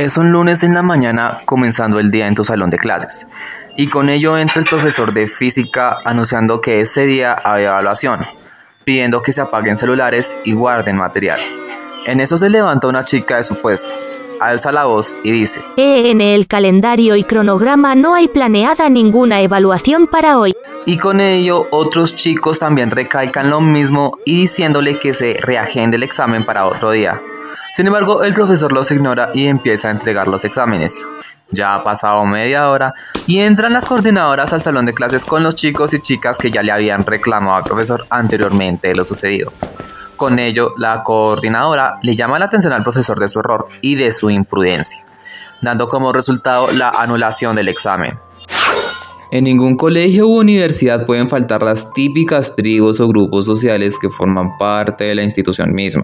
Es un lunes en la mañana comenzando el día en tu salón de clases y con ello entra el profesor de física anunciando que ese día hay evaluación, pidiendo que se apaguen celulares y guarden material. En eso se levanta una chica de su puesto, alza la voz y dice, En el calendario y cronograma no hay planeada ninguna evaluación para hoy. Y con ello otros chicos también recalcan lo mismo y diciéndole que se reagende el examen para otro día. Sin embargo, el profesor los ignora y empieza a entregar los exámenes. Ya ha pasado media hora y entran las coordinadoras al salón de clases con los chicos y chicas que ya le habían reclamado al profesor anteriormente lo sucedido. Con ello, la coordinadora le llama la atención al profesor de su error y de su imprudencia, dando como resultado la anulación del examen. En ningún colegio u universidad pueden faltar las típicas tribus o grupos sociales que forman parte de la institución misma.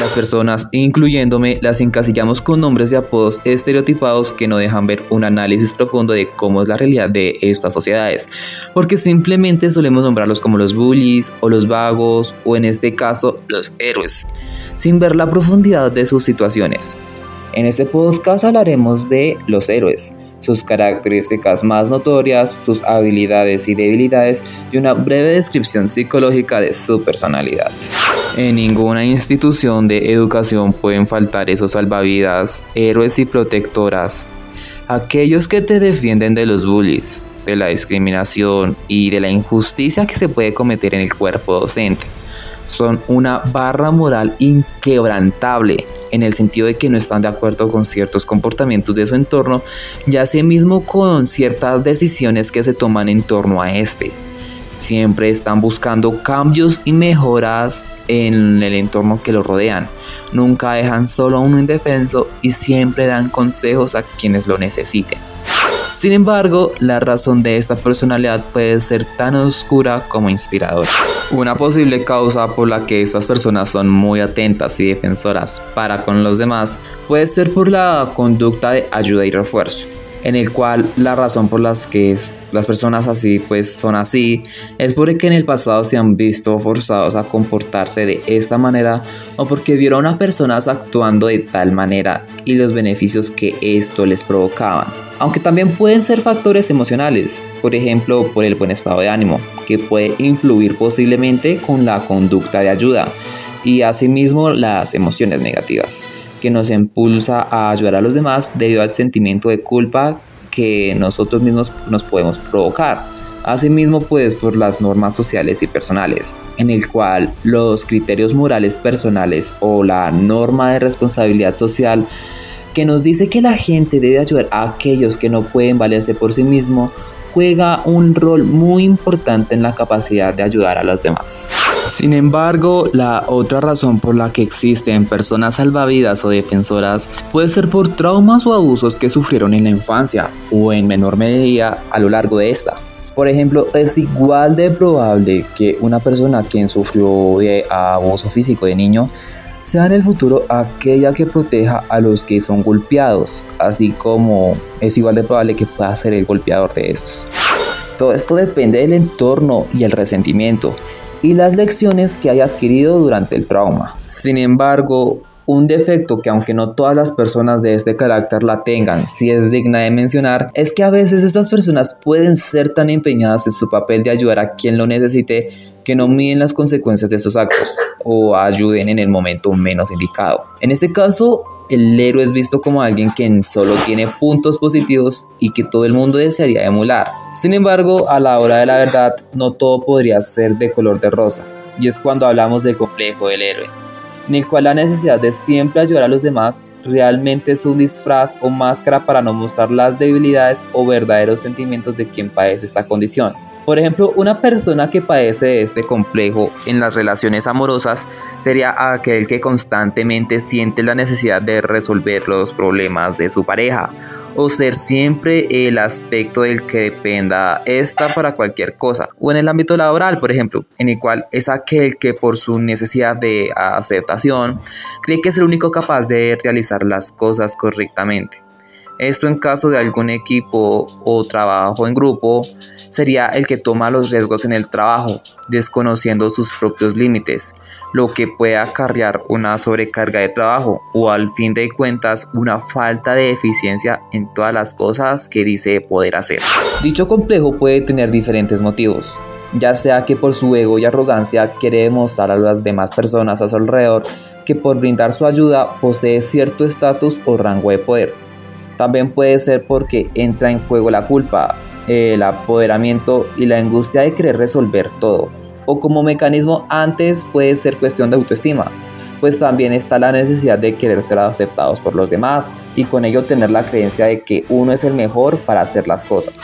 Las personas, incluyéndome, las encasillamos con nombres y apodos estereotipados que no dejan ver un análisis profundo de cómo es la realidad de estas sociedades, porque simplemente solemos nombrarlos como los bullies o los vagos o en este caso los héroes, sin ver la profundidad de sus situaciones. En este podcast hablaremos de los héroes sus características más notorias, sus habilidades y debilidades y una breve descripción psicológica de su personalidad. En ninguna institución de educación pueden faltar esos salvavidas, héroes y protectoras, aquellos que te defienden de los bullies, de la discriminación y de la injusticia que se puede cometer en el cuerpo docente. Son una barra moral inquebrantable en el sentido de que no están de acuerdo con ciertos comportamientos de su entorno y asimismo con ciertas decisiones que se toman en torno a este. Siempre están buscando cambios y mejoras en el entorno que lo rodean. Nunca dejan solo a uno indefenso y siempre dan consejos a quienes lo necesiten. Sin embargo, la razón de esta personalidad puede ser tan oscura como inspiradora. Una posible causa por la que estas personas son muy atentas y defensoras para con los demás puede ser por la conducta de ayuda y refuerzo en el cual la razón por las que las personas así pues son así es porque en el pasado se han visto forzados a comportarse de esta manera o porque vieron a personas actuando de tal manera y los beneficios que esto les provocaban. Aunque también pueden ser factores emocionales, por ejemplo por el buen estado de ánimo, que puede influir posiblemente con la conducta de ayuda y asimismo las emociones negativas que nos impulsa a ayudar a los demás debido al sentimiento de culpa que nosotros mismos nos podemos provocar. Asimismo, pues por las normas sociales y personales, en el cual los criterios morales personales o la norma de responsabilidad social que nos dice que la gente debe ayudar a aquellos que no pueden valerse por sí mismo, juega un rol muy importante en la capacidad de ayudar a los demás. Sin embargo, la otra razón por la que existen personas salvavidas o defensoras puede ser por traumas o abusos que sufrieron en la infancia o en menor medida a lo largo de esta. Por ejemplo, es igual de probable que una persona quien sufrió de abuso físico de niño sea en el futuro aquella que proteja a los que son golpeados, así como es igual de probable que pueda ser el golpeador de estos. Todo esto depende del entorno y el resentimiento y las lecciones que haya adquirido durante el trauma. Sin embargo, un defecto que aunque no todas las personas de este carácter la tengan, si es digna de mencionar, es que a veces estas personas pueden ser tan empeñadas en su papel de ayudar a quien lo necesite que no miden las consecuencias de sus actos o ayuden en el momento menos indicado. En este caso, el héroe es visto como alguien que solo tiene puntos positivos y que todo el mundo desearía emular. Sin embargo, a la hora de la verdad, no todo podría ser de color de rosa, y es cuando hablamos del complejo del héroe, en el cual la necesidad de siempre ayudar a los demás realmente es un disfraz o máscara para no mostrar las debilidades o verdaderos sentimientos de quien padece esta condición. Por ejemplo, una persona que padece de este complejo en las relaciones amorosas sería aquel que constantemente siente la necesidad de resolver los problemas de su pareja o ser siempre el aspecto del que dependa esta para cualquier cosa. O en el ámbito laboral, por ejemplo, en el cual es aquel que por su necesidad de aceptación cree que es el único capaz de realizar las cosas correctamente. Esto en caso de algún equipo o trabajo en grupo sería el que toma los riesgos en el trabajo, desconociendo sus propios límites, lo que puede acarrear una sobrecarga de trabajo o al fin de cuentas una falta de eficiencia en todas las cosas que dice poder hacer. Dicho complejo puede tener diferentes motivos, ya sea que por su ego y arrogancia quiere demostrar a las demás personas a su alrededor que por brindar su ayuda posee cierto estatus o rango de poder. También puede ser porque entra en juego la culpa, el apoderamiento y la angustia de querer resolver todo. O como mecanismo antes puede ser cuestión de autoestima, pues también está la necesidad de querer ser aceptados por los demás y con ello tener la creencia de que uno es el mejor para hacer las cosas.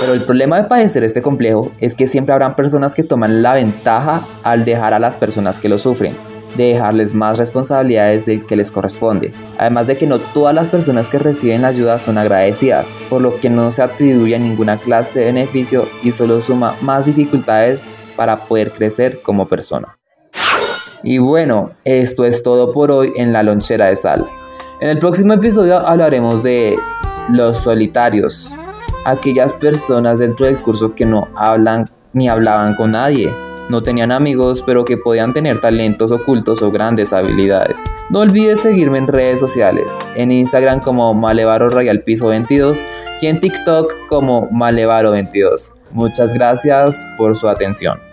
Pero el problema de padecer este complejo es que siempre habrán personas que toman la ventaja al dejar a las personas que lo sufren de dejarles más responsabilidades del que les corresponde. Además de que no todas las personas que reciben la ayuda son agradecidas, por lo que no se atribuye ninguna clase de beneficio y solo suma más dificultades para poder crecer como persona. Y bueno, esto es todo por hoy en la lonchera de sal. En el próximo episodio hablaremos de los solitarios, aquellas personas dentro del curso que no hablan ni hablaban con nadie, no tenían amigos, pero que podían tener talentos ocultos o grandes habilidades. No olvides seguirme en redes sociales, en Instagram como Malevaro Royal Piso 22 y en TikTok como Malevaro 22. Muchas gracias por su atención.